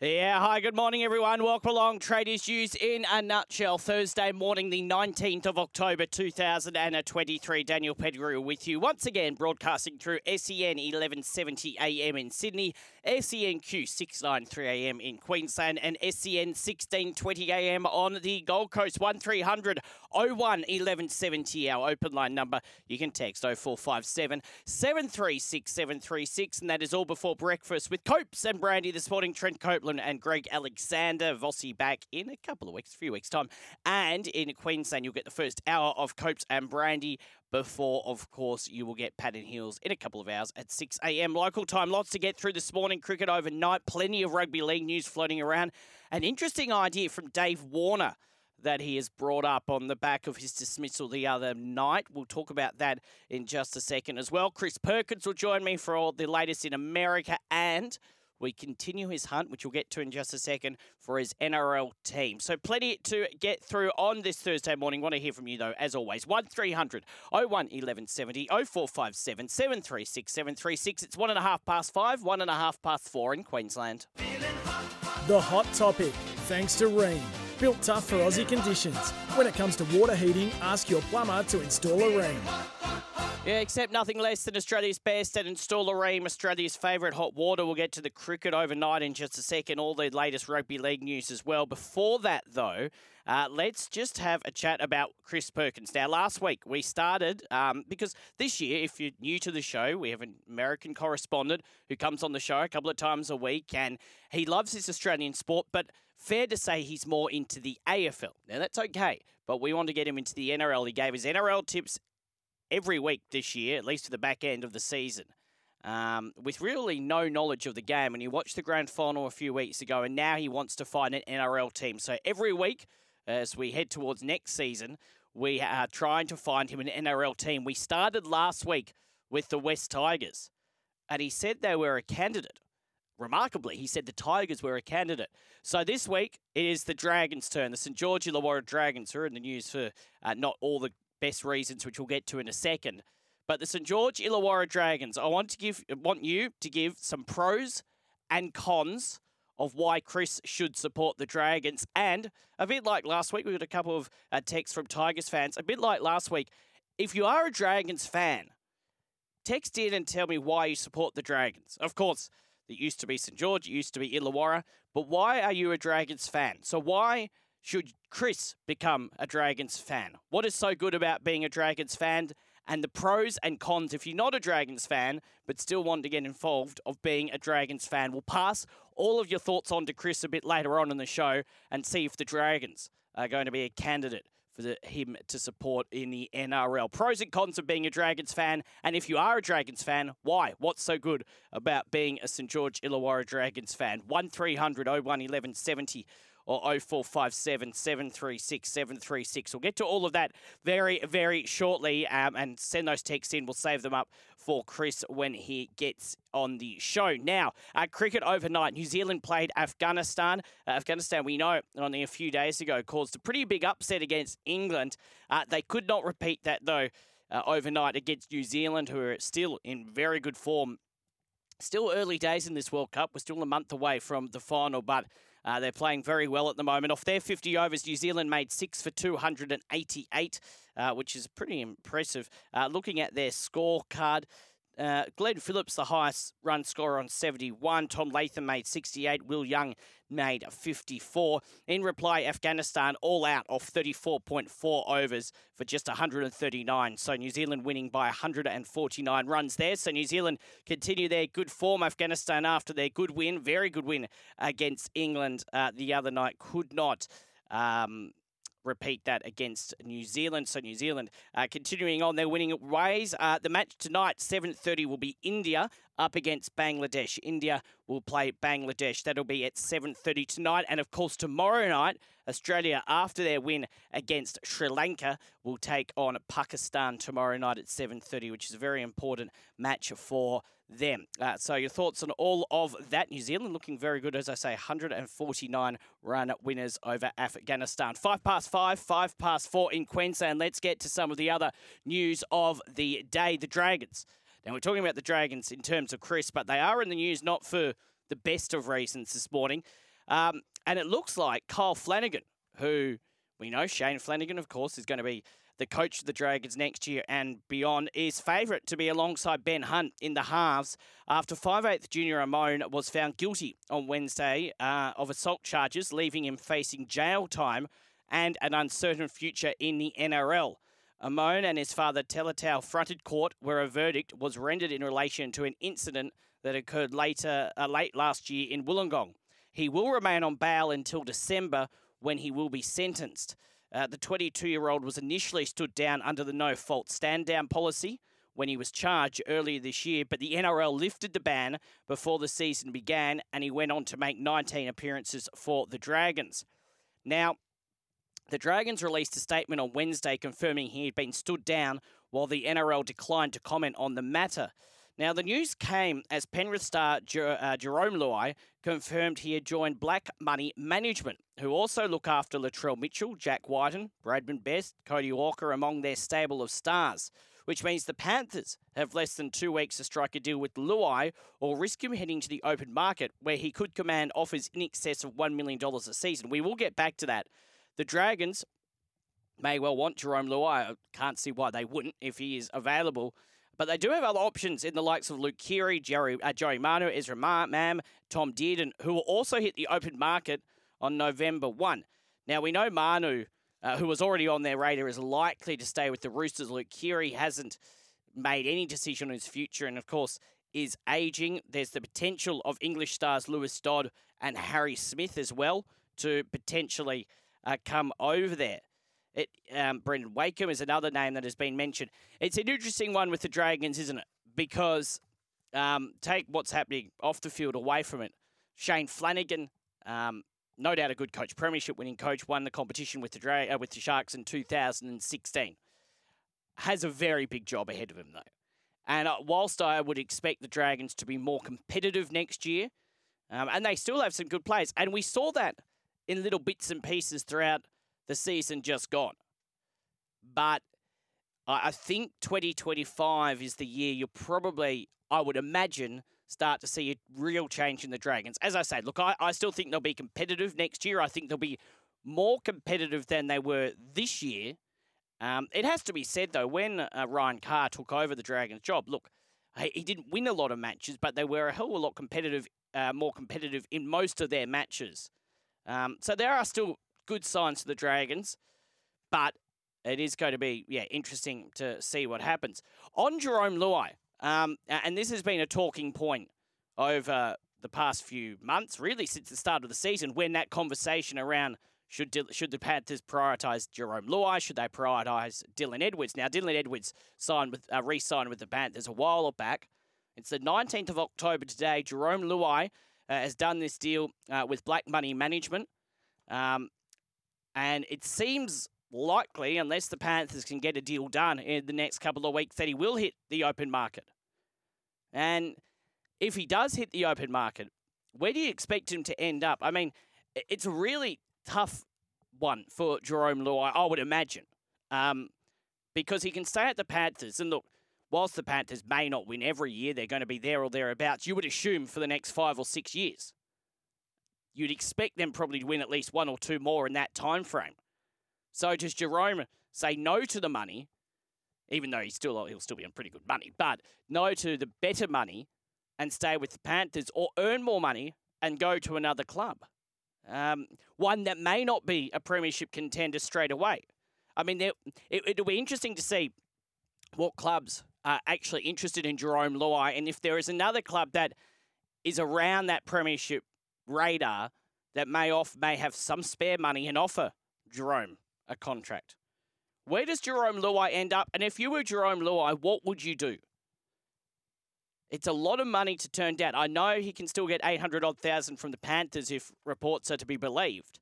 Yeah, hi, good morning, everyone. Welcome along. Tradies News in a nutshell. Thursday morning, the 19th of October, 2023. Daniel Pettigrew with you once again, broadcasting through SEN 1170 AM in Sydney, SENQ 693 AM in Queensland, and SEN 1620 AM on the Gold Coast. 1300 01 1170, our open line number. You can text 0457 736 736, and that is all before breakfast with Copes and Brandy this morning. Trent And Greg Alexander. Vossi back in a couple of weeks, a few weeks' time. And in Queensland, you'll get the first hour of Copes and Brandy before, of course, you will get Pat and Heels in a couple of hours at 6 a.m. local time. Lots to get through this morning. Cricket overnight. Plenty of rugby league news floating around. An interesting idea from Dave Warner that he has brought up on the back of his dismissal the other night. We'll talk about that in just a second as well. Chris Perkins will join me for all the latest in America and we continue his hunt, which we'll get to in just a second, for his NRL team. So plenty to get through on this Thursday morning. Want to hear from you, though, as always. 1300 01 1170 0457 736 736. It's one and a half past five, one and a half past four in Queensland. The hot topic, thanks to Rheem. Built tough for Aussie conditions. When it comes to water heating, ask your plumber to install a Rheem. Yeah, except nothing less than Australia's best and install a Rheem, Australia's favourite hot water. We'll get to the cricket overnight in just a second, all the latest rugby league news as well. Before that, though, uh, let's just have a chat about Chris Perkins. Now, last week we started um, because this year, if you're new to the show, we have an American correspondent who comes on the show a couple of times a week, and he loves his Australian sport, but fair to say he's more into the AFL. Now, that's okay, but we want to get him into the NRL. He gave his NRL tips every week this year, at least to the back end of the season. Um, with really no knowledge of the game, and he watched the grand final a few weeks ago, and now he wants to find an NRL team. So every week, as we head towards next season, we are trying to find him an NRL team. We started last week with the West Tigers, and he said they were a candidate. Remarkably, he said the Tigers were a candidate. So this week, it is the Dragons' turn. The St. George Illawarra Dragons, who are in the news for uh, not all the best reasons, which we'll get to in a second. But the St George Illawarra Dragons, I want to give want you to give some pros and cons of why Chris should support the Dragons. And a bit like last week, we got a couple of uh, texts from Tigers fans. A bit like last week, if you are a Dragons fan, text in and tell me why you support the Dragons. Of course, it used to be St George, it used to be Illawarra, but why are you a Dragons fan? So why should Chris become a Dragons fan? What is so good about being a Dragons fan? And the pros and cons, if you're not a Dragons fan but still want to get involved, of being a Dragons fan. We'll pass all of your thoughts on to Chris a bit later on in the show and see if the Dragons are going to be a candidate for the, him to support in the NRL. Pros and cons of being a Dragons fan, and if you are a Dragons fan, why? What's so good about being a St George Illawarra Dragons fan? 1300 01 1170 or 0457 736 736. We'll get to all of that very, very shortly um, and send those texts in. We'll save them up for Chris when he gets on the show. Now, uh, cricket overnight. New Zealand played Afghanistan. Uh, Afghanistan, we know, only a few days ago caused a pretty big upset against England. Uh, they could not repeat that, though, uh, overnight against New Zealand, who are still in very good form. Still early days in this World Cup. We're still a month away from the final, but uh, they're playing very well at the moment. Off their 50 overs, New Zealand made six for 288, uh, which is pretty impressive. Uh, looking at their scorecard, uh, Glenn Phillips, the highest run scorer on 71. Tom Latham made 68. Will Young made 54. In reply, Afghanistan all out off 34.4 overs for just 139. So New Zealand winning by 149 runs there. So New Zealand continue their good form. Afghanistan after their good win, very good win against England uh, the other night, could not. Um, repeat that against New Zealand. So New Zealand uh, continuing on their winning ways. Uh, the match tonight, 7.30, will be India up against Bangladesh. India will play Bangladesh. That'll be at 7.30 tonight. And of course, tomorrow night, Australia, after their win against Sri Lanka, will take on Pakistan tomorrow night at 7.30, which is a very important match for them. Uh, so your thoughts on all of that? New Zealand looking very good, as I say, 149 run winners over Afghanistan. Five past five, five past four in Queensland. Let's get to some of the other news of the day. The Dragons now, we're talking about the Dragons in terms of Chris, but they are in the news not for the best of reasons this morning. Um, and it looks like Kyle Flanagan, who we know Shane Flanagan, of course, is going to be the coach of the Dragons next year and beyond, is favourite to be alongside Ben Hunt in the halves after 5'8 junior Amone was found guilty on Wednesday uh, of assault charges, leaving him facing jail time and an uncertain future in the NRL. Amone and his father Teletau fronted court where a verdict was rendered in relation to an incident that occurred later uh, late last year in Wollongong. He will remain on bail until December when he will be sentenced. Uh, the 22 year old was initially stood down under the no fault stand down policy when he was charged earlier this year, but the NRL lifted the ban before the season began and he went on to make 19 appearances for the Dragons. Now, the Dragons released a statement on Wednesday confirming he had been stood down while the NRL declined to comment on the matter. Now, the news came as Penrith star Jer- uh, Jarome Luai confirmed he had joined Black Money Management, who also look after Latrell Mitchell, Jack Wighton, Bradman Best, Cody Walker among their stable of stars, which means the Panthers have less than two weeks to strike a deal with Luai or risk him heading to the open market where he could command offers in excess of $1 million a season. We will get back to that. The Dragons may well want Jarome Luai. I can't see why they wouldn't if he is available. But they do have other options in the likes of Luke Keary, Jerry, uh, Joey Manu, Ezra Ma- Mam, Tom Dearden, who will also hit the open market on November 1. Now, we know Manu, uh, who was already on their radar, is likely to stay with the Roosters. Luke Keary hasn't made any decision on his future and, of course, is aging. There's the potential of English stars Lewis Dodd and Harry Smith as well to potentially uh, come over there. It, um, Brandon Wakeham is another name that has been mentioned. It's an interesting one with the Dragons, isn't it? Because um, take what's happening off the field away from it. Shane Flanagan, um, no doubt a good coach, premiership winning coach, won the competition with the Dra- uh, with the Sharks in 2016. Has a very big job ahead of him though. And uh, whilst I would expect the Dragons to be more competitive next year, um, and they still have some good players, and we saw that in little bits and pieces throughout the season just gone. But I think 2025 is the year you'll probably, I would imagine, start to see a real change in the Dragons. As I say, look, I, I still think they'll be competitive next year. I think they'll be more competitive than they were this year. Um, it has to be said, though, when uh, Ryan Carr took over the Dragons' job, look, he didn't win a lot of matches, but they were a hell of a lot competitive, uh, more competitive in most of their matches. Um, so there are still good signs for the Dragons, but it is going to be yeah interesting to see what happens on Jarome Luai. Um, and this has been a talking point over the past few months, really since the start of the season, when that conversation around should should the Panthers prioritise Jarome Luai? Should they prioritise Dylan Edwards? Now, Dylan Edwards signed with uh, re-signed with the Panthers a while back. It's the 19th of October today. Jarome Luai has done this deal uh, with Black Money Management. Um, and it seems likely, unless the Panthers can get a deal done in the next couple of weeks, that he will hit the open market. And if he does hit the open market, where do you expect him to end up? I mean, it's a really tough one for Jarome Luai, I would imagine, um, because he can stay at the Panthers. And look, whilst the Panthers may not win every year, they're going to be there or thereabouts, you would assume for the next five or six years you'd expect them probably to win at least one or two more in that time frame. So does Jarome say no to the money, even though he's still he'll still be on pretty good money, but no to the better money and stay with the Panthers, or earn more money and go to another club, um, one that may not be a premiership contender straight away. I mean, it, it'll be interesting to see what clubs are actually interested in Jarome Luai, and if there is another club that is around that premiership radar that may off may have some spare money and offer Jarome a contract. Where does Jarome Luai end up? And if you were Jarome Luai, what would you do? It's a lot of money to turn down. I know he can still get 800 odd thousand from the Panthers if reports are to be believed.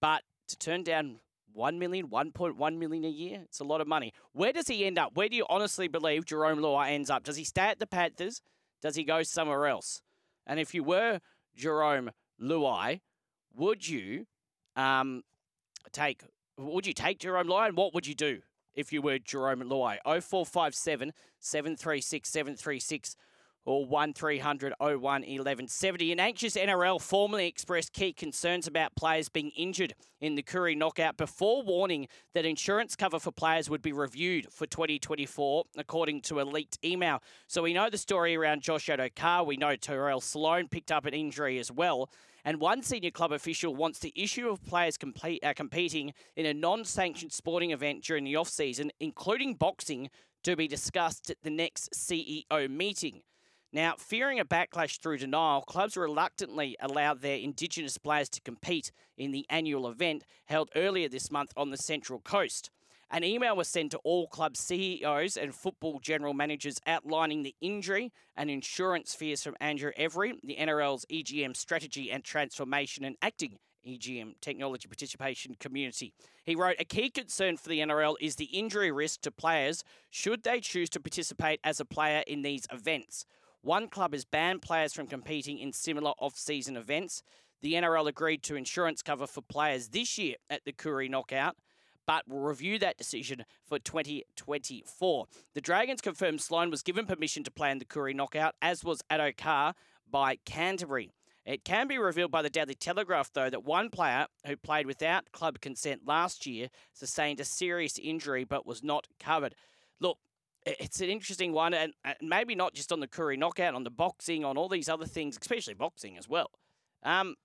But to turn down 1 million, 1.1 million a year, it's a lot of money. Where does he end up? Where do you honestly believe Jarome Luai ends up? Does he stay at the Panthers? Does he go somewhere else? And if you were Jarome Luai, would you um, take would you take Jarome Luai and what would you do if you were Jarome Luai? 0457 736 736 or 1300 01 1170. An anxious NRL formally expressed key concerns about players being injured in the Koori knockout before warning that insurance cover for players would be reviewed for 2024, according to a leaked email. So we know the story around Josh Addo-Carr. We know Tyrell Sloan picked up an injury as well. And one senior club official wants the issue of players complete, uh, competing in a non sanctioned sporting event during the off season, including boxing, to be discussed at the next CEO meeting. Now, fearing a backlash through denial, clubs reluctantly allowed their Indigenous players to compete in the annual event held earlier this month on the Central Coast. An email was sent to all club CEOs and football general managers outlining the injury and insurance fears from Andrew Every, the NRL's EGM strategy and transformation and acting EGM technology participation community. He wrote A key concern for the NRL is the injury risk to players should they choose to participate as a player in these events. One club has banned players from competing in similar off season events. The NRL agreed to insurance cover for players this year at the Koori Knockout, but will review that decision for 2024. The Dragons confirmed Sloan was given permission to play in the Koori Knockout, as was Addo-Carr by Canterbury. It can be revealed by the Daily Telegraph, though, that one player who played without club consent last year sustained a serious injury but was not covered. Look, it's an interesting one, and, maybe not just on the Koori knockout, on the boxing, on all these other things, especially boxing as well. Um,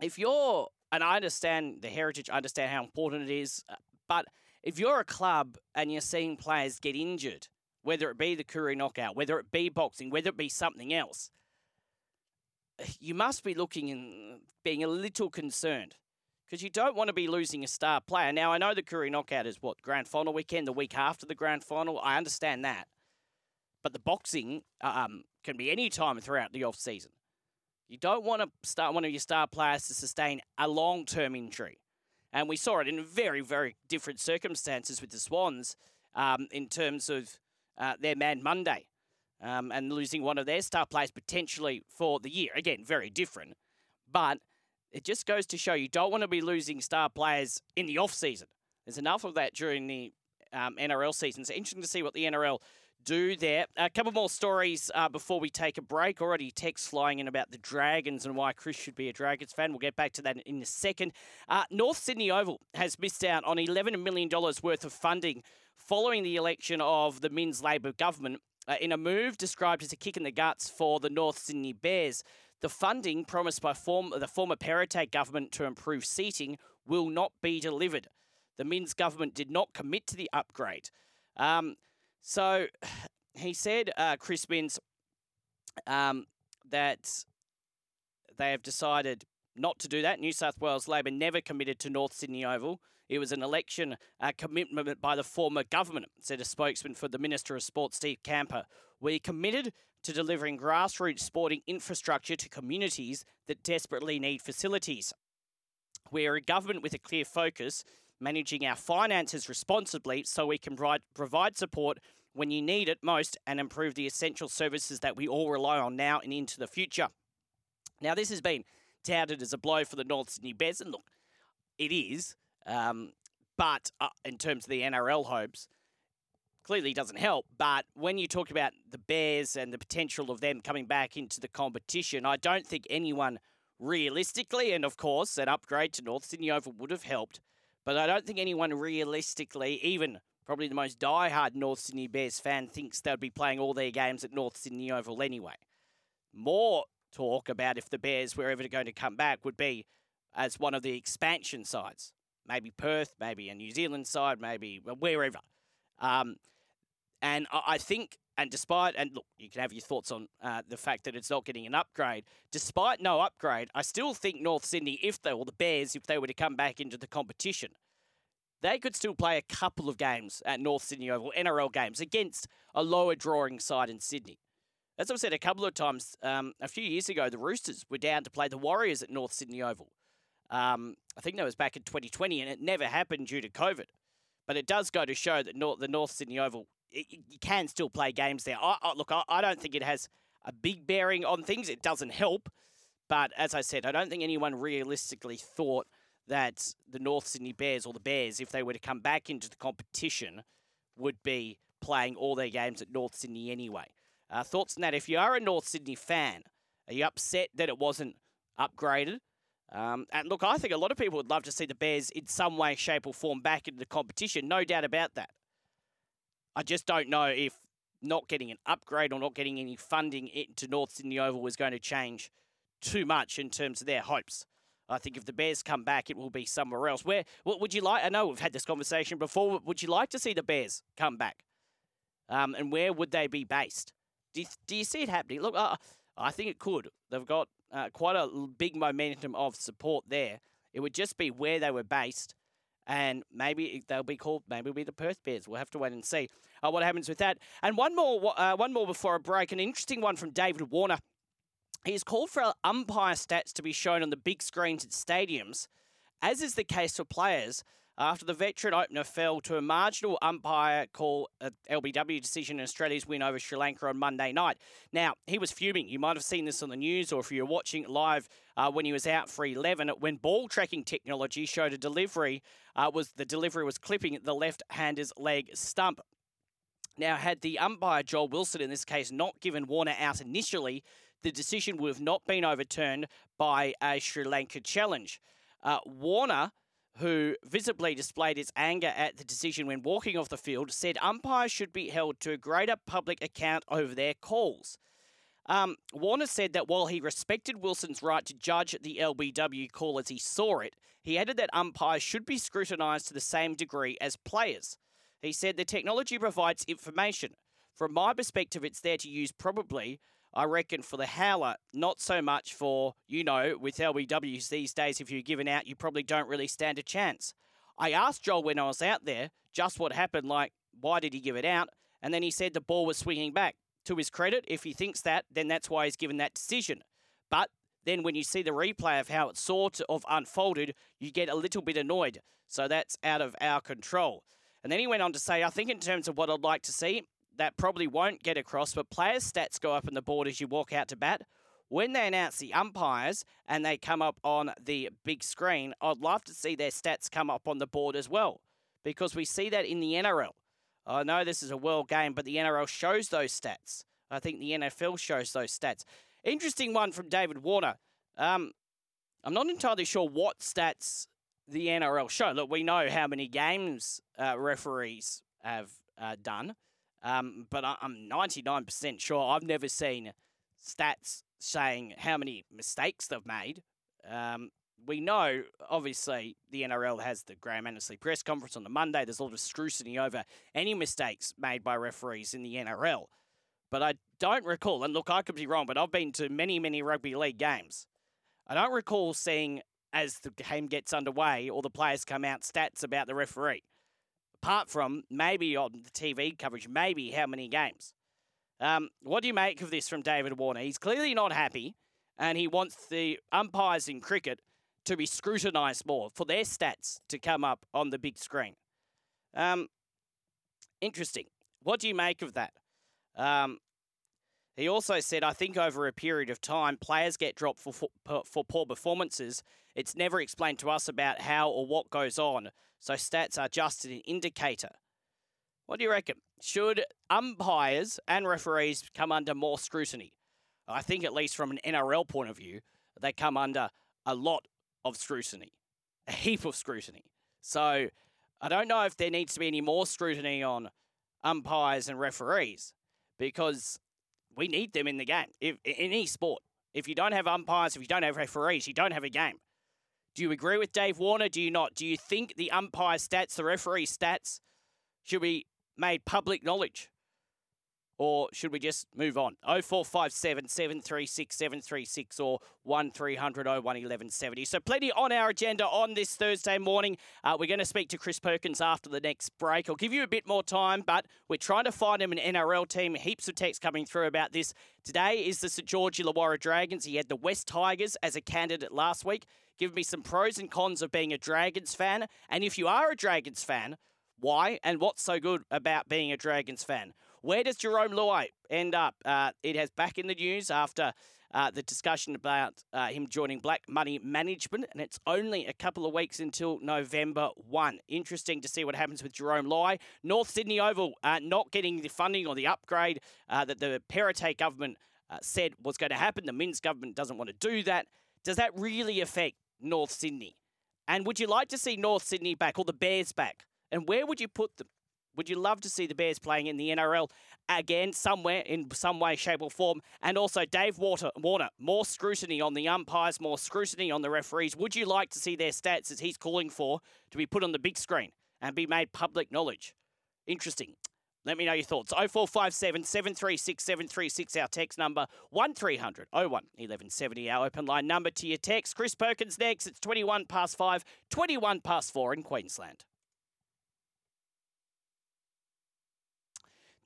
if you're, and I understand the heritage, I understand how important it is, uh, but if you're a club and you're seeing players get injured, whether it be the Koori knockout, whether it be boxing, whether it be something else, you must be looking and being a little concerned because you don't want to be losing a star player. Now, I know the Koori knockout is what, grand final weekend, the week after the grand final. I understand that. But the boxing um, can be any time throughout the off season. You don't want to start one of your star players to sustain a long term injury. And we saw it in very, very different circumstances with the Swans um, in terms of uh, their man Monday um, and losing one of their star players potentially for the year. Again, very different. But it just goes to show you don't want to be losing star players in the off season. There's enough of that during the um, NRL season. It's interesting to see what the NRL do there. A couple more stories uh, before we take a break. Already text flying in about the Dragons and why Chris should be a Dragons fan. We'll get back to that in a second. Uh, North Sydney Oval has missed out on $11 million worth of funding following the election of the Minns Labor government uh, in a move described as a kick in the guts for the North Sydney Bears. The funding promised by form, the former Perrottet government to improve seating will not be delivered. The Minns government did not commit to the upgrade. Um, so he said, uh, Chris Minns, um, that they have decided not to do that. New South Wales Labor never committed to North Sydney Oval. It was an election uh, commitment by the former government, said a spokesman for the Minister of Sport, Steve Kamper. We committed to delivering grassroots sporting infrastructure to communities that desperately need facilities. We are a government with a clear focus, managing our finances responsibly so we can provide, support when you need it most and improve the essential services that we all rely on now and into the future. Now, this has been touted as a blow for the North Sydney Bears, and look, it is. Um, but uh, in terms of the NRL hopes, clearly doesn't help. But when you talk about the Bears and the potential of them coming back into the competition, I don't think anyone realistically, and of course, an upgrade to North Sydney Oval would have helped. But I don't think anyone realistically, even probably the most die-hard North Sydney Bears fan, thinks they'd be playing all their games at North Sydney Oval anyway. More talk about if the Bears were ever going to come back would be as one of the expansion sides. Maybe Perth, maybe a New Zealand side, maybe wherever. Um, and I think, and despite, and look, you can have your thoughts on uh, the fact that it's not getting an upgrade. Despite no upgrade, I still think North Sydney, if they, or the Bears, if they were to come back into the competition, they could still play a couple of games at North Sydney Oval, NRL games, against a lower drawing side in Sydney. As I've said a couple of times, um, a few years ago, the Roosters were down to play the Warriors at North Sydney Oval. Um, I think that was back in 2020, and it never happened due to COVID. But it does go to show that North, the North Sydney Oval you can still play games there. I, I, look, I, I don't think it has a big bearing on things. It doesn't help. But as I said, I don't think anyone realistically thought that the North Sydney Bears or the Bears, if they were to come back into the competition, would be playing all their games at North Sydney anyway. Uh, thoughts on that? If you are a North Sydney fan, are you upset that it wasn't upgraded? Um, and look, I think a lot of people would love to see the Bears in some way, shape, or form back into the competition. No doubt about that. I just don't know if not getting an upgrade or not getting any funding into North Sydney Oval was going to change too much in terms of their hopes. I think if the Bears come back, it will be somewhere else. Where what would you like? I know we've had this conversation before. Would you like to see the Bears come back? Um, and where would they be based? Do you, do you see it happening? Look, uh, I think it could. They've got uh, quite a big momentum of support there. It would just be where they were based, and maybe they'll be called. Maybe be the Perth Bears. We'll have to wait and see uh, what happens with that. And one more, uh, one more before a break. An interesting one from David Warner. He's called for umpire stats to be shown on the big screens at stadiums, as is the case for players after the veteran opener fell to a marginal umpire call at LBW decision in Australia's win over Sri Lanka on Monday night. Now, he was fuming. You might have seen this on the news or if you're watching it live uh, when he was out for 11 when ball tracking technology showed a delivery uh, was the delivery was clipping the left-hander's leg stump. Now, had the umpire Joel Wilson in this case not given Warner out initially, the decision would have not been overturned by a Sri Lanka challenge. Uh, Warner who visibly displayed his anger at the decision when walking off the field, said umpires should be held to a greater public account over their calls. Um, Warner said that while he respected Wilson's right to judge the LBW call as he saw it, he added that umpires should be scrutinised to the same degree as players. He said the technology provides information. From my perspective, it's there to use probably I reckon for the howler, not so much for, you know, with LBWs these days, if you're given out, you probably don't really stand a chance. I asked Joel when I was out there just what happened, like, why did he give it out? And then he said the ball was swinging back. To his credit, if he thinks that, then that's why he's given that decision. But then when you see the replay of how it sort of unfolded, you get a little bit annoyed. So that's out of our control. And then he went on to say, I think in terms of what I'd like to see, that probably won't get across, but players' stats go up on the board as you walk out to bat. When they announce the umpires and they come up on the big screen, I'd love to see their stats come up on the board as well because we see that in the NRL. I know this is a world game, but the NRL shows those stats. I think the NFL shows those stats. Interesting one from David Warner. Um, I'm not entirely sure what stats the NRL show. Look, we know how many games uh, referees have uh, done. Um, but I, am 99% sure I've never seen stats saying how many mistakes they've made. Um, we know, obviously, the NRL has the Graham Annesley press conference on the Monday. There's a lot of scrutiny over any mistakes made by referees in the NRL. But I don't recall, and look, I could be wrong, but I've been to many, many rugby league games. I don't recall seeing, as the game gets underway, or the players come out stats about the referee apart from maybe on the TV coverage, maybe how many games. Um, what do you make of this from David Warner? He's clearly not happy, and he wants the umpires in cricket to be scrutinised more for their stats to come up on the big screen. Um, interesting. What do you make of that? Um, he also said, I think over a period of time, players get dropped for, for, for poor performances. It's never explained to us about how or what goes on so stats are just an indicator. What do you reckon? Should umpires and referees come under more scrutiny? I think, at least from an NRL point of view, they come under a lot of scrutiny, a heap of scrutiny. So I don't know if there needs to be any more scrutiny on umpires and referees because we need them in the game. If, in any sport, if you don't have umpires, if you don't have referees, you don't have a game. Do you agree with Dave Warner? Do you not? Do you think the umpire stats, the referee stats, should be made public knowledge? Or should we just move on? 0457 736 736 or 1300 01 1170. So, plenty on our agenda on this Thursday morning. Uh, we're going to speak to Chris Perkins after the next break. I'll give you a bit more time, but we're trying to find him an NRL team. Heaps of texts coming through about this. Today is the St George Illawarra Dragons. He had the West Tigers as a candidate last week. Give me some pros and cons of being a Dragons fan. And if you are a Dragons fan, why and what's so good about being a Dragons fan? Where does Jarome Luai end up? Uh, it has back in the news after uh, the discussion about uh, him joining Black Money Management, and it's only a couple of weeks until November 1. Interesting to see what happens with Jarome Luai. North Sydney Oval uh, not getting the funding or the upgrade uh, that the Perrottet government uh, said was going to happen. The Minns government doesn't want to do that. Does that really affect North Sydney? And would you like to see North Sydney back or the Bears back? And where would you put them? Would you love to see the Bears playing in the NRL again, somewhere in some way, shape, or form? And also, Dave Water, Warner, more scrutiny on the umpires, more scrutiny on the referees. Would you like to see their stats, as he's calling for, to be put on the big screen and be made public knowledge? Interesting. Let me know your thoughts. 0457 736 736, our text number 1300 01 1170, our open line number to your text. Chris Perkins next. It's 21 past 5, 21 past 4 in Queensland.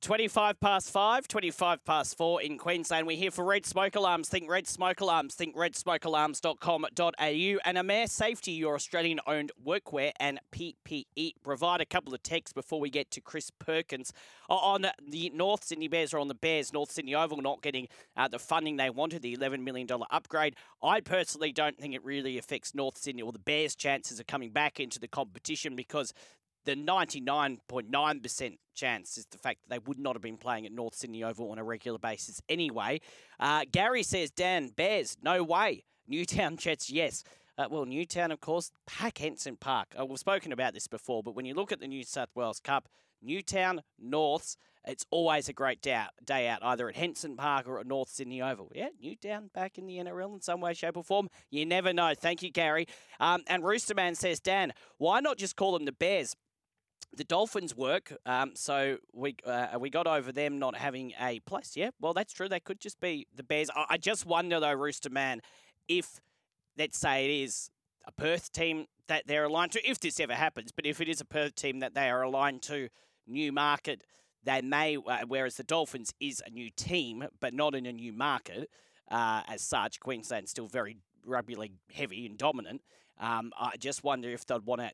25 past 5, 25 past 4 in Queensland. We're here for Red Smoke Alarms. Think Red Smoke Alarms. Think redsmokealarms.com.au. And Amair Safety, your Australian owned workwear and PPE. Provide a couple of texts before we get to Chris Perkins on the North Sydney Bears or on the Bears North Sydney Oval not getting uh, the funding they wanted, the $11 million upgrade. I personally don't think it really affects North Sydney or the Bears' chances of coming back into the competition because the 99.9% chance is the fact that they would not have been playing at North Sydney Oval on a regular basis anyway. Uh, Gary says, Dan, Bears, no way. Newtown Jets, yes. Uh, well, Newtown, of course, pack Henson Park. Uh, we've spoken about this before, but when you look at the New South Wales Cup, Newtown, Norths, it's always a great day out, either at Henson Park or at North Sydney Oval. Yeah, Newtown back in the NRL in some way, shape, or form. You never know. Thank you, Gary. Um, and Roosterman says, Dan, why not just call them the Bears? The Dolphins work. Um, so we uh, we got over them not having a place. Yeah, well, that's true. They could just be the Bears. I, I just wonder though, Rooster Man, if let's say it is a Perth team that they're aligned to, if this ever happens, but if it is a Perth team that they are aligned to, new market, they may. Uh, whereas the Dolphins is a new team, but not in a new market uh, as such. Queensland's still very rugby league heavy and dominant. Um, I just wonder if they'd want to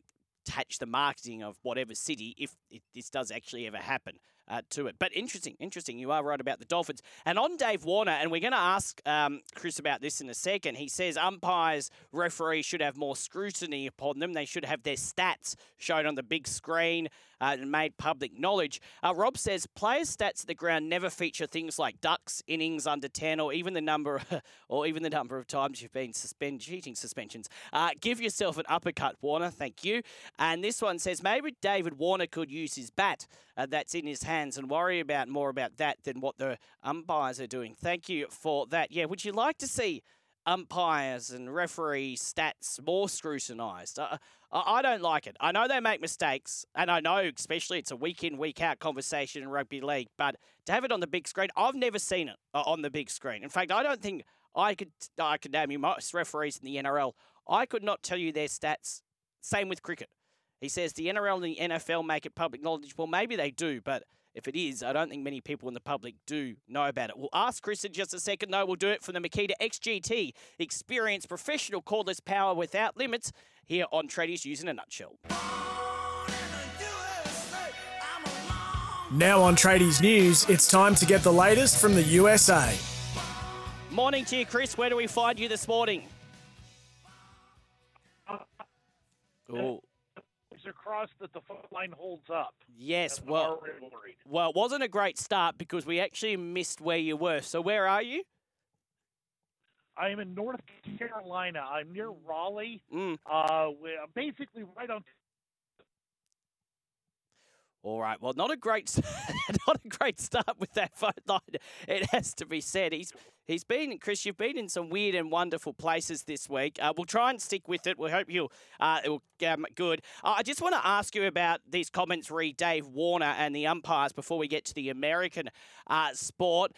attach the marketing of whatever city if, if this does actually ever happen uh, to it. But interesting, interesting. You are right about the Dolphins. And on Dave Warner, and we're going to ask um, Chris about this in a second. He says umpires, referees should have more scrutiny upon them. They should have their stats shown on the big screen uh, and made public knowledge. Uh, Rob says players' stats at the ground never feature things like ducks, innings under ten, or even the number, or even the number of times you've been suspended, cheating suspensions. Uh, give yourself an uppercut, Warner. Thank you. And this one says maybe David Warner could use his bat uh, that's in his hands and worry about more about that than what the umpires are doing. Thank you for that. Yeah, would you like to see? Umpires and referee stats more scrutinised. Uh, I don't like it. I know they make mistakes, and I know especially it's a week in, week out conversation in rugby league, but to have it on the big screen, I've never seen it uh, on the big screen. In fact, I don't think I could I could name you most referees in the NRL. I could not tell you their stats. Same with cricket. He says the NRL and the NFL make it public knowledge. Well, maybe they do, but if it is, I don't think many people in the public do know about it. We'll ask Chris in just a second, though. We'll do it for the Makita XGT. Experience professional cordless power without limits here on Tradies News in a Nutshell. Now on Tradies News, it's time to get the latest from the USA. Morning to you, Chris. Where do we find you this morning? Uh, oh across that the phone line holds up. Yes, well, well, it wasn't a great start because we actually missed where you were. So where are you? I am in North Carolina. I'm near Raleigh. Mm. Uh, basically right on all right. Well, not a great, not a great start with that phone line. It has to be said. He's he's been Chris. You've been in some weird and wonderful places this week. Uh, we'll try and stick with it. We hope you'll uh, it'll um, good. Uh, I just want to ask you about these comments re Dave Warner and the umpires before we get to the American uh, sport.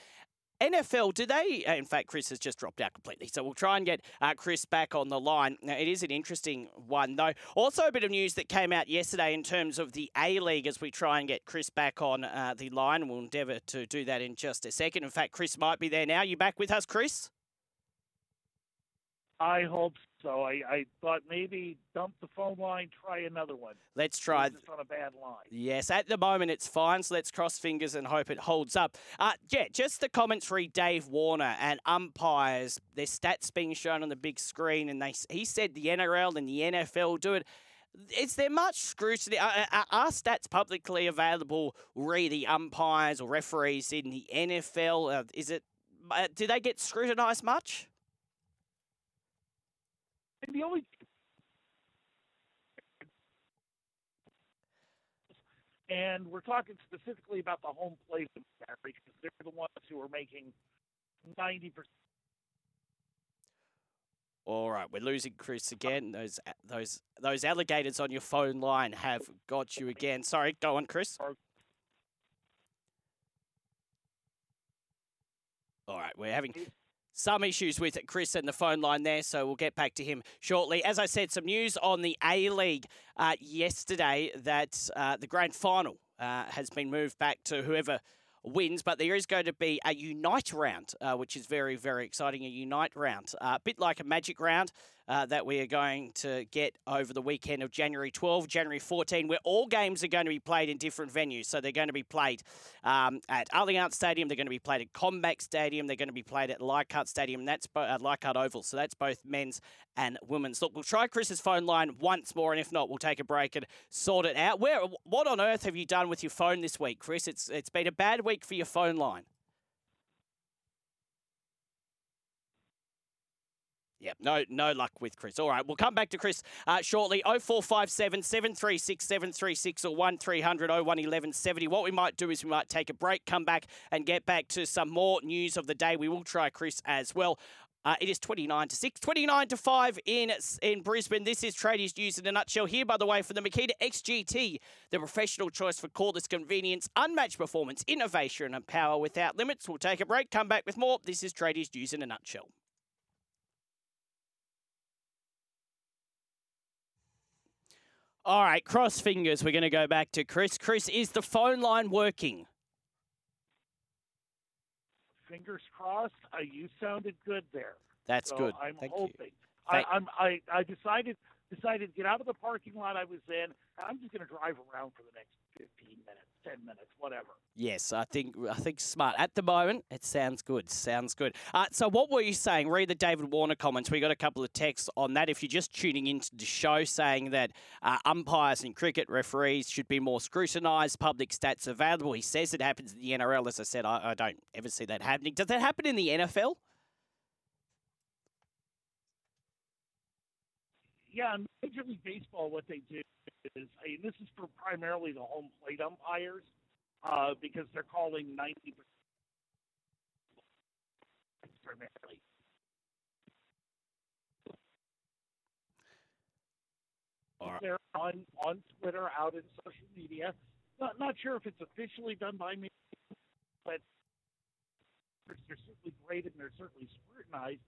NFL, do they? Uh, in fact, Chris has just dropped out completely. So we'll try and get uh, Chris back on the line. Now, it is an interesting one, though. Also, a bit of news that came out yesterday in terms of the A League as we try and get Chris back on uh, the line. We'll endeavour to do that in just a second. In fact, Chris might be there now. You back with us, Chris? I hope so. I, I thought maybe dump the phone line, try another one. Let's try. Just on a bad line. Yes, at the moment it's fine, so let's cross fingers and hope it holds up. Uh, yeah, just the commentary, Dave Warner and umpires, their stats being shown on the big screen, and they he said the NRL and the NFL do it. Is there much scrutiny? Are, are stats publicly available? Re the umpires or referees in the NFL? Uh, is it? Uh, do they get scrutinised much? The only and we're talking specifically about the home plate because they're the ones who are making 90%. All right, we're losing Chris again. Those those those alligators on your phone line have got you again. Sorry, go on, Chris. All right, we're having some issues with Chris and the phone line there, so we'll get back to him shortly. As I said, some news on the A League uh, yesterday that uh, the grand final uh, has been moved back to whoever wins, but there is going to be a unite round, uh, which is very, very exciting. A unite round, uh, a bit like a magic round uh, that we are going to get over the weekend of January 12, January 14, where all games are going to be played in different venues. So they're going to be played um, at Allianz Stadium, they're going to be played at CommBank Stadium, they're going to be played at Leichhardt Stadium, that's bo- at Leichhardt Oval. So that's both men's and women's. Look, we'll try Chris's phone line once more, and if not, we'll take a break and sort it out. Where, what on earth have you done with your phone this week, Chris? It's it's been a bad week for your phone line. Yep, no no luck with Chris. All right, we'll come back to Chris uh, shortly. 0457 736 736 or 1300 01 70. What we might do is we might take a break, come back, and get back to some more news of the day. We will try Chris as well. Uh, it is 29 to 6, 29 to 5 in in Brisbane. This is Tradies News in a nutshell. Here, by the way, for the Makita XGT, the professional choice for cordless convenience, unmatched performance, innovation, and power without limits. We'll take a break, come back with more. This is Tradies News in a nutshell. All right, cross fingers. We're going to go back to Chris. Chris, is the phone line working? Fingers crossed. Uh, you sounded good there. That's so good. I'm Thank hoping. You. I, I'm, I, I decided decided to get out of the parking lot I was in, and I'm just going to drive around for the next 15 minutes, 10 minutes, whatever. Yes, I think I think smart. At the moment, it sounds good. Sounds good. Uh, so, what were you saying? Read the David Warner comments. We got a couple of texts on that. If you're just tuning into the show, saying that uh, umpires and cricket referees should be more scrutinised, public stats available. He says it happens in the NRL. As I said, I, I don't ever see that happening. Does that happen in the NFL? yeah, in Major League Baseball, what they do is, I mean, this is for primarily the home plate umpires uh, because they're calling 90% primarily. Right. They're on, on Twitter, out in social media. Not, not sure if it's officially done by me, but they're certainly graded and they're certainly scrutinized.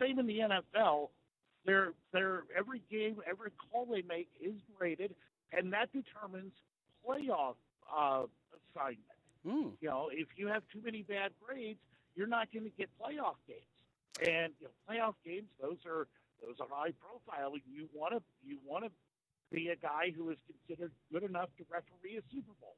Same in the NFL they're, they're, every game, every call they make is graded, and that determines playoff uh, assignment. Mm. You know, if you have too many bad grades, you're not going to get playoff games. And you know, playoff games, those are those are high profile. You want to you want to be a guy who is considered good enough to referee a Super Bowl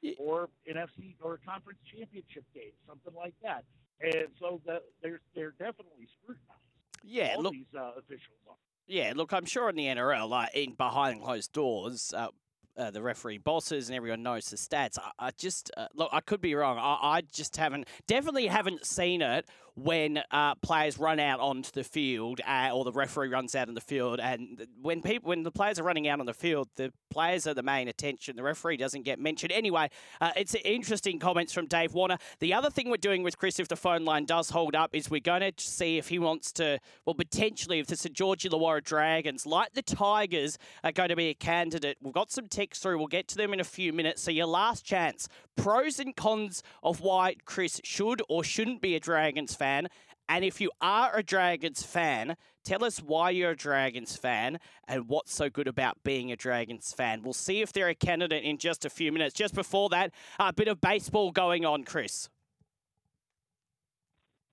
yeah. or NFC or a conference championship game, something like that. And so that they're they're definitely scrutinized. Yeah, all look, these uh, officials are. Yeah, look, I'm sure in the NRL, like in behind closed doors, uh, uh, the referee bosses and everyone knows the stats. I, I just uh, look, I could be wrong. I, I, just haven't, definitely haven't seen it when uh, players run out onto the field uh, or the referee runs out on the field. And when people, when the players are running out on the field, the players are the main attention. The referee doesn't get mentioned. Anyway, uh, it's interesting comments from Dave Warner. The other thing we're doing with Chris, if the phone line does hold up, is we're going to see if he wants to, well, potentially, if the St George Illawarra Dragons, like the Tigers, are going to be a candidate. We've got some text through. We'll get to them in a few minutes. So your last chance, pros and cons of why Chris should or shouldn't be a Dragons fan. And if you are a Dragons fan, tell us why you're a Dragons fan and what's so good about being a Dragons fan. We'll see if they're a candidate in just a few minutes. Just before that, a bit of baseball going on, Chris.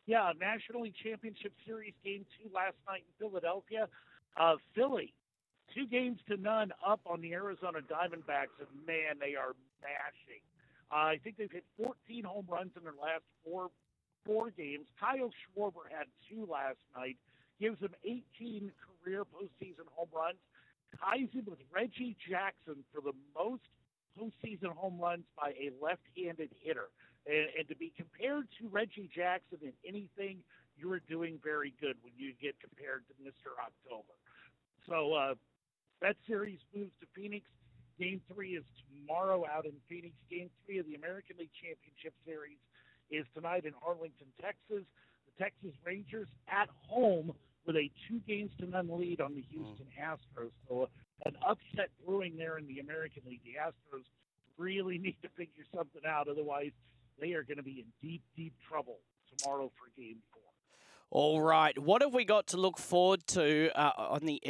Yeah, National League Championship Series game two last night in Philadelphia. Uh, Philly, two games to none up on the Arizona Diamondbacks, and man, they are mashing. Uh, I think they've hit 14 home runs in their last four four games. Kyle Schwarber had two last night, gives him 18 career postseason home runs, ties him with Reggie Jackson for the most postseason home runs by a left-handed hitter. And, and to be compared to Reggie Jackson in anything, you are doing very good when you get compared to Mr. October. So uh, that series moves to Phoenix. Game three is tomorrow out in Phoenix. Game three of the American League Championship Series is tonight in Arlington, Texas. The Texas Rangers at home with a two games to none lead on the Houston Astros. So an upset brewing there in the American League. The Astros really need to figure something out, otherwise they are going to be in deep, deep trouble tomorrow for Game Four. All right, what have we got to look forward to uh, on the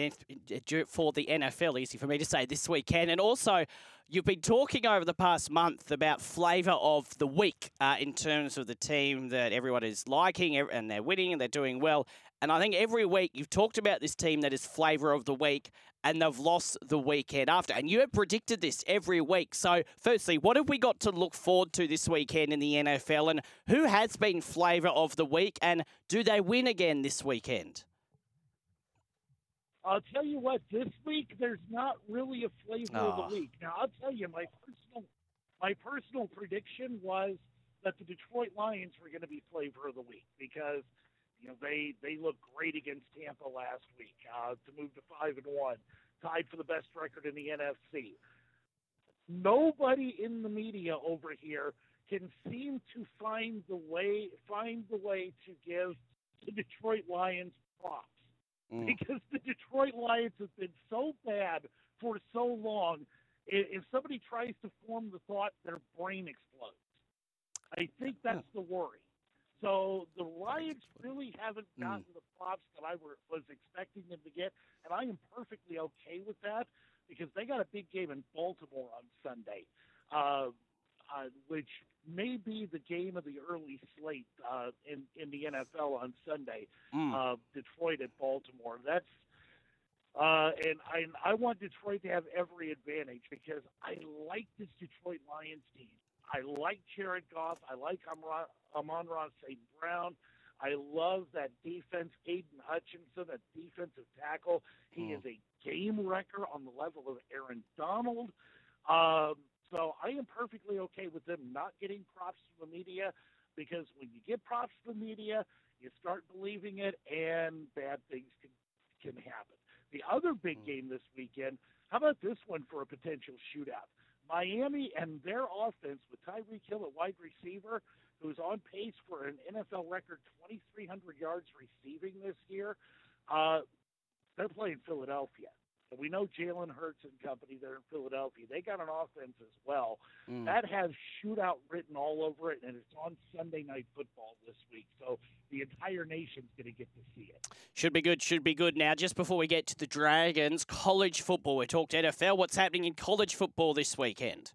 for the NFL? Easy for me to say this weekend, and also you've been talking over the past month about flavour of the week uh, in terms of the team that everyone is liking and they're winning and they're doing well. And I think every week you've talked about this team that is flavour of the week, and they've lost the weekend after. And you have predicted this every week. So, firstly, what have we got to look forward to this weekend in the NFL? And who has been flavour of the week? And do they win again this weekend? I'll tell you what, this week there's not really a flavor oh. of the week. Now, I'll tell you, my personal, my personal prediction was that the Detroit Lions were going to be flavor of the week because – you know, they they looked great against Tampa last week uh, to move to five and one, tied for the best record in the NFC. Nobody in the media over here can seem to find the way find the way to give the Detroit Lions props mm. because the Detroit Lions have been so bad for so long. If somebody tries to form the thought, their brain explodes. I think that's the worry. So the Lions really haven't hmm. gotten mm. the props that I were, was expecting them to get, and I am perfectly okay with that because they got a big game in Baltimore on Sunday, uh, uh, which may be the game of the early slate uh, in in the NFL on Sunday. Mm. Uh, Detroit at Baltimore. That's uh, and I I want Detroit to have every advantage because I like this Detroit Lions team. I like Jared Goff. I like Amon-Ra St. Brown. I love that defense. Aidan Hutchinson, that defensive tackle. He mm. is a game wrecker on the level of Aaron Donald. Um, so I am perfectly okay with them not getting props from the media because when you get props from the media, you start believing it, and bad things can can happen. The other big mm. game this weekend. How about this one for a potential shootout? Miami and their offense with Tyreek Hill at wide receiver, who's on pace for an NFL record 2,300 yards receiving this year, uh, they're playing Philadelphia. And we know Jalen Hurts and company there in Philadelphia. They got an offense as well. Mm. That has shootout written all over it, and it's on Sunday night football this week. So the entire nation's going to get to see it. Should be good. Should be good. Now, just before we get to the Dragons, college football. We talked NFL. What's happening in college football this weekend?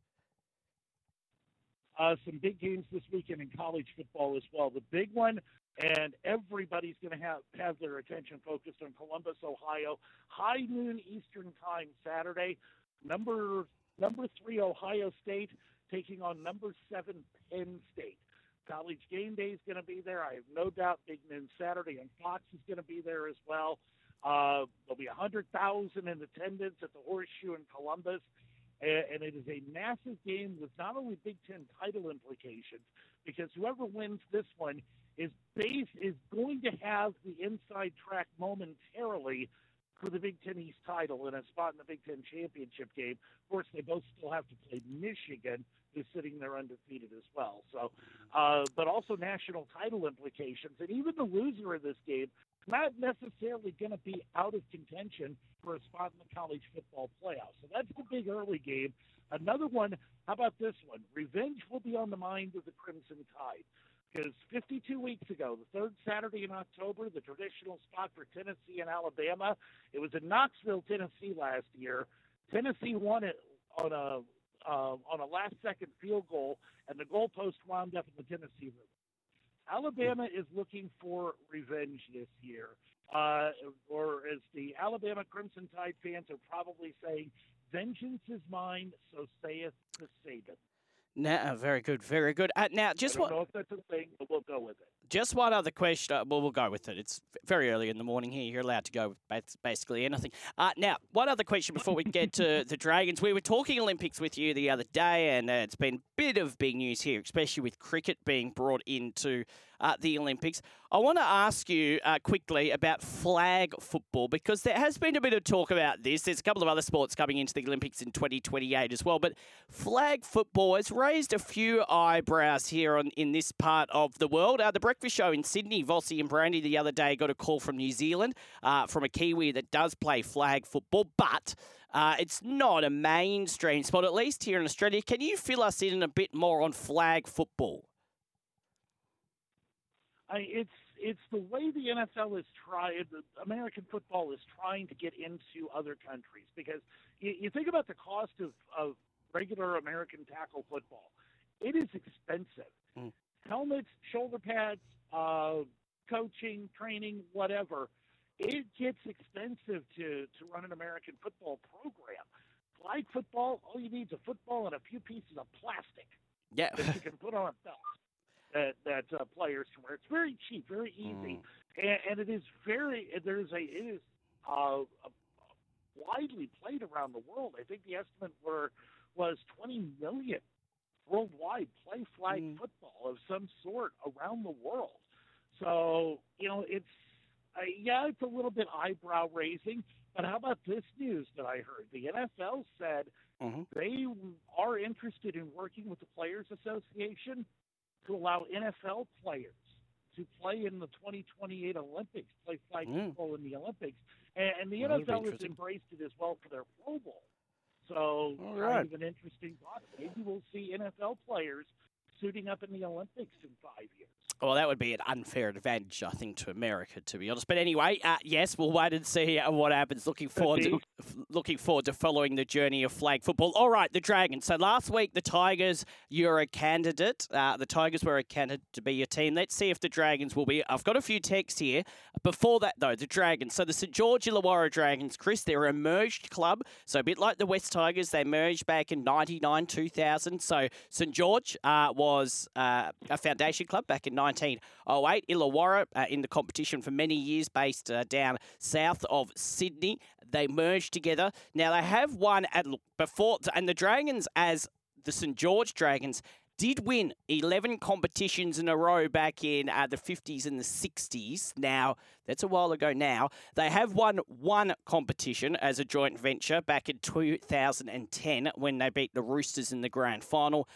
Uh, some big games this weekend in college football as well. The big one and everybody's going to have have their attention focused on Columbus, Ohio. High noon Eastern time Saturday. Number number three Ohio State taking on number seven Penn State. College game day is going to be there. I have no doubt. Big noon Saturday and Fox is going to be there as well. Uh, there'll be a hundred thousand in attendance at the Horseshoe in Columbus, and, it is a massive game with not only Big Ten title implications, because whoever wins this one is base is going to have the inside track momentarily for the Big Ten East title and a spot in the Big Ten championship game. Of course, they both still have to play Michigan, who's sitting there undefeated as well. So, uh, but also national title implications, and even the loser of this game not necessarily going to be out of contention for a spot in the college football playoff. So that's the big early game. Another one. How about this one? Revenge will be on the mind of the Crimson Tide because 52 weeks ago, the third Saturday in October, the traditional spot for Tennessee and Alabama, it was in Knoxville, Tennessee last year. Tennessee won it on a uh, on a last second field goal, and the goalpost wound up in the Tennessee River. Alabama is looking for revenge this year. Uh, or as the Alabama Crimson Tide fans are probably saying, vengeance is mine, so saith the Saban. Now, very good, very good. Uh, now, just what? know that's a thing, but we'll go with it. Just one other question. Uh, well, we'll go with it. It's very early in the morning here. You're allowed to go with basically anything. Uh, now, one other question before we get to the Dragons. We were talking Olympics with you the other day, and uh, it's been a bit of big news here, especially with cricket being brought into uh, the Olympics. I want to ask you uh, quickly about flag football because there has been a bit of talk about this. There's a couple of other sports coming into the Olympics in 2028 as well, but flag football has raised a few eyebrows here on in this part of the world. Uh, the breakfast show in Sydney, Vossi and Brandy the other day got a call from New Zealand uh, from a Kiwi that does play flag football, but. Uh, it's not a mainstream sport, at least here in Australia. Can you fill us in a bit more on flag football? I, it's it's the way the NFL is trying, American football is trying to get into other countries because you, you think about the cost of, of regular American tackle football. It is expensive. Mm. Helmets, shoulder pads, uh, coaching, training, whatever. It gets expensive to, to run an American football program. Flag football, all you need is a football and a few pieces of plastic Yeah. that you can put on a belt that that uh, players can wear. It's very cheap, very easy, and, and it is very. There's a it is uh, uh, widely played around the world. I think the estimate were was 20 million worldwide play flag Mm. football of some sort around the world. So you know it's uh, yeah, it's a little bit eyebrow raising. But how about this news that I heard? The NFL said Mhm. they are interested in working with the Players Association to allow NFL players to play in the 2028 Olympics, play flag Mm. football in the Olympics, and, and the Well, NFL has embraced it as well for their Pro Bowl. So, All kind right. of an interesting thought. Maybe we'll see NFL players suiting up in the Olympics in five years. Well, that would be an unfair advantage, I think, to America, to be honest. But anyway, uh, yes, we'll wait and see uh, what happens. Looking forward to looking forward to following the journey of flag football. All right, the Dragons. So last week, the Tigers, you're a candidate. Uh, the Tigers were a candidate to be your team. Let's see if the Dragons will be. I've got a few texts here. Before that, though, the Dragons. So the St George Illawarra Dragons, Chris, they're a merged club. So a bit like the West Tigers, they merged back in 99, 2000. So St George uh, was uh, a foundation club back in 1908. Illawarra uh, in the competition for many years, based uh, down south of Sydney. They merged together. Now they have won at look, before, and the Dragons as the St George Dragons did win 11 competitions in a row back in uh, the 50s and the 60s. Now, that's a while ago now. They have won one competition as a joint venture back in 2010 when they beat the Roosters in the grand final.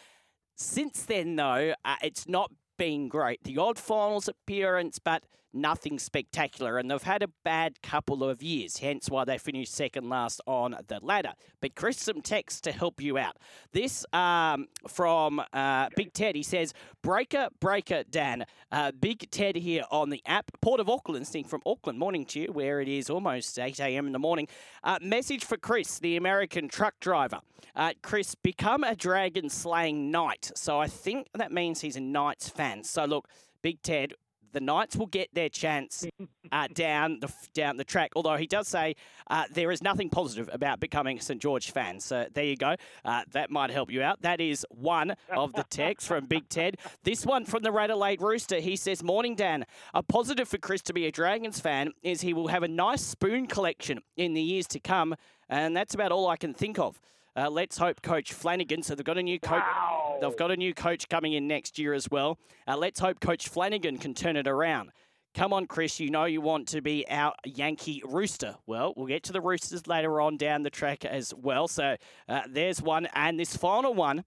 Since then, though, uh, it's not been great. The odd finals appearance, but nothing spectacular. And they've had a bad couple of years, hence why they finished second last on the ladder. But Chris, some text to help you out. This um, from uh, Big Ted. He says, Breaker, breaker, Dan. Uh, Big Ted here on the app. Port of Auckland, sing from Auckland. Morning to you, where it is almost 8 a.m. in the morning. Uh, message for Chris, the American truck driver. Uh, Chris, become a dragon slaying knight. So I think that means he's a Knights fan. So look, Big Ted, the Knights will get their chance uh, down the down the track. Although he does say uh, there is nothing positive about becoming a St George fan. So there you go. Uh, that might help you out. That is one of the texts from Big Ted. This one from the Adelaide Rooster. He says, "Morning, Dan. A positive for Chris to be a Dragons fan is he will have a nice spoon collection in the years to come, and that's about all I can think of." Uh, let's hope Coach Flanagan. So they've got a new coach. Wow. They've got a new coach coming in next year as well. Uh, let's hope Coach Flanagan can turn it around. Come on, Chris. You know you want to be our Yankee Rooster. Well, we'll get to the Roosters later on down the track as well. So uh, there's one. And this final one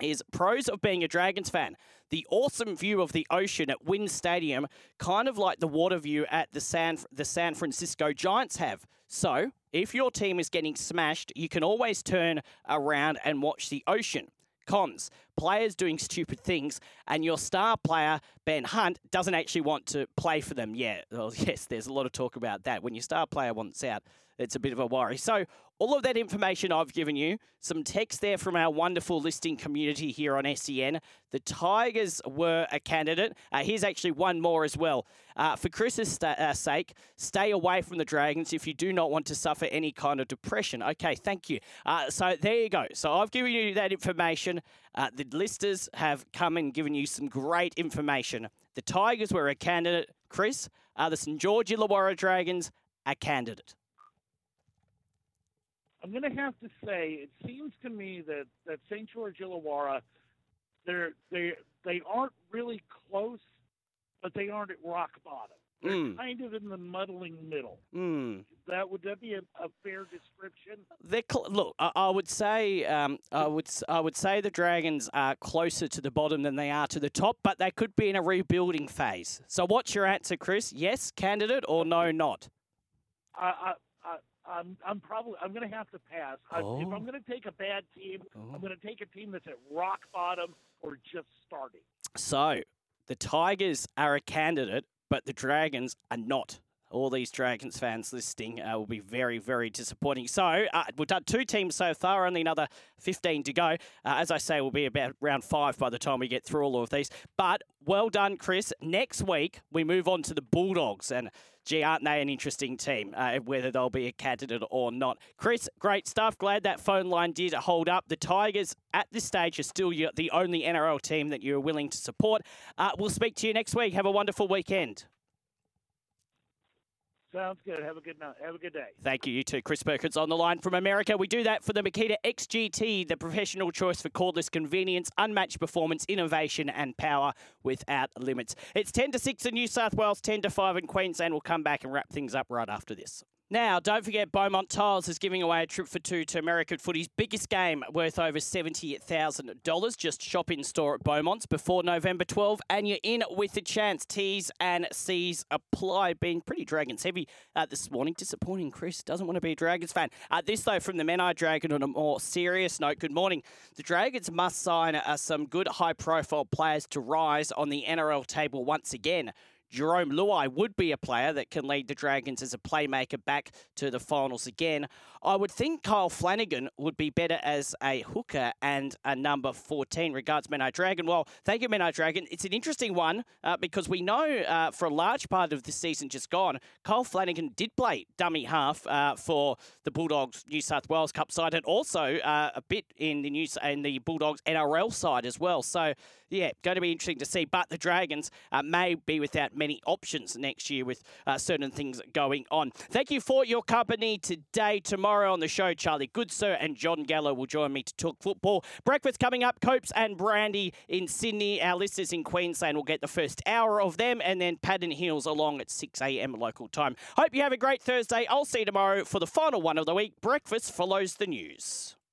is pros of being a Dragons fan. The awesome view of the ocean at WIN Stadium, kind of like the water view at the San the San Francisco Giants have. So, if your team is getting smashed, you can always turn around and watch the ocean. Cons. players doing stupid things, and your star player, Ben Hunt, doesn't actually want to play for them. Yeah, well, yes, there's a lot of talk about that. When your star player wants out, it's a bit of a worry. So, all of that information I've given you, some text there from our wonderful listing community here on SEN. The Tigers were a candidate. Uh, here's actually one more as well. Uh, for Chris's sta- uh, sake, stay away from the Dragons if you do not want to suffer any kind of depression. Okay, thank you. Uh, so there you go. So I've given you that information. Uh, the listers have come and given you some great information. The Tigers were a candidate. Chris, the St George Illawarra Dragons a candidate? I'm going to have to say, it seems to me that that St. George Illawarra, they're they they aren't really close, but they aren't at rock bottom. They're Mm. kind of in the muddling middle. Hmm. That would that be a, a fair description? They're cl- look. I, I would say um, I would I would say the Dragons are closer to the bottom than they are to the top, but they could be in a rebuilding phase. So, what's your answer, Chris? Yes, candidate, or no, not? I, I I'm I'm probably I'm going to have to pass. I, if Oh. I'm going to take a bad team, Oh. I'm going to take a team that's at rock bottom or just starting. So, the Tigers are a candidate, but the Dragons are not. All these Dragons fans listening uh, will be very, very disappointing. So, uh, we've done two teams so far, only another 15 to go. Uh, as I say, we'll be about round five by the time we get through all of these. But well done, Chris. Next week, we move on to the Bulldogs. And gee, aren't they an interesting team, uh, whether they'll be a candidate or not? Chris, great stuff. Glad that phone line did hold up. The Tigers, at this stage, are still the only NRL team that you're willing to support. Uh, we'll speak to you next week. Have a wonderful weekend. Sounds good. Have a good night. Have a good day. Thank you, you too. Chris Perkins on the line from America. We do that for the Makita XGT, the professional choice for cordless convenience, unmatched performance, innovation, and power without limits. It's 10 to 6 in New South Wales, 10 to 5 in Queensland. We'll come back and wrap things up right after this. Now, don't forget Beaumont Tiles is giving away a trip for two to American footy's biggest game worth over $70,000. Just shop in store at Beaumont's before November 12 and you're in with a chance. T's and C's apply. Being pretty Dragons heavy uh, this morning. Disappointing, Chris. Doesn't want to be a Dragons fan. Uh, this, though, from the Menai Dragon on a more serious note. Good morning. The Dragons must sign uh, some good high profile players to rise on the NRL table once again. Jarome Luai would be a player that can lead the Dragons as a playmaker back to the finals again. I would think Kyle Flanagan would be better as a hooker and a number 14. Regards, Menai Dragon. Well, thank you, Menai Dragon. It's an interesting one uh, because we know uh, for a large part of the season just gone, Kyle Flanagan did play dummy half uh, for the Bulldogs New South Wales Cup side and also uh, a bit in the New in the Bulldogs NRL side as well. So yeah, going to be interesting to see. But the Dragons uh, may be without many options next year with uh, certain things going on. Thank you for your company today. Tomorrow on the show, Charlie Goodsir and John Gallo will join me to talk football. Breakfast coming up, Copes and Brandy in Sydney. Our listeners in Queensland will get the first hour of them, and then Paddon Hills along at 6 a.m. local time. Hope you have a great Thursday. I'll see you tomorrow for the final one of the week. Breakfast follows the news.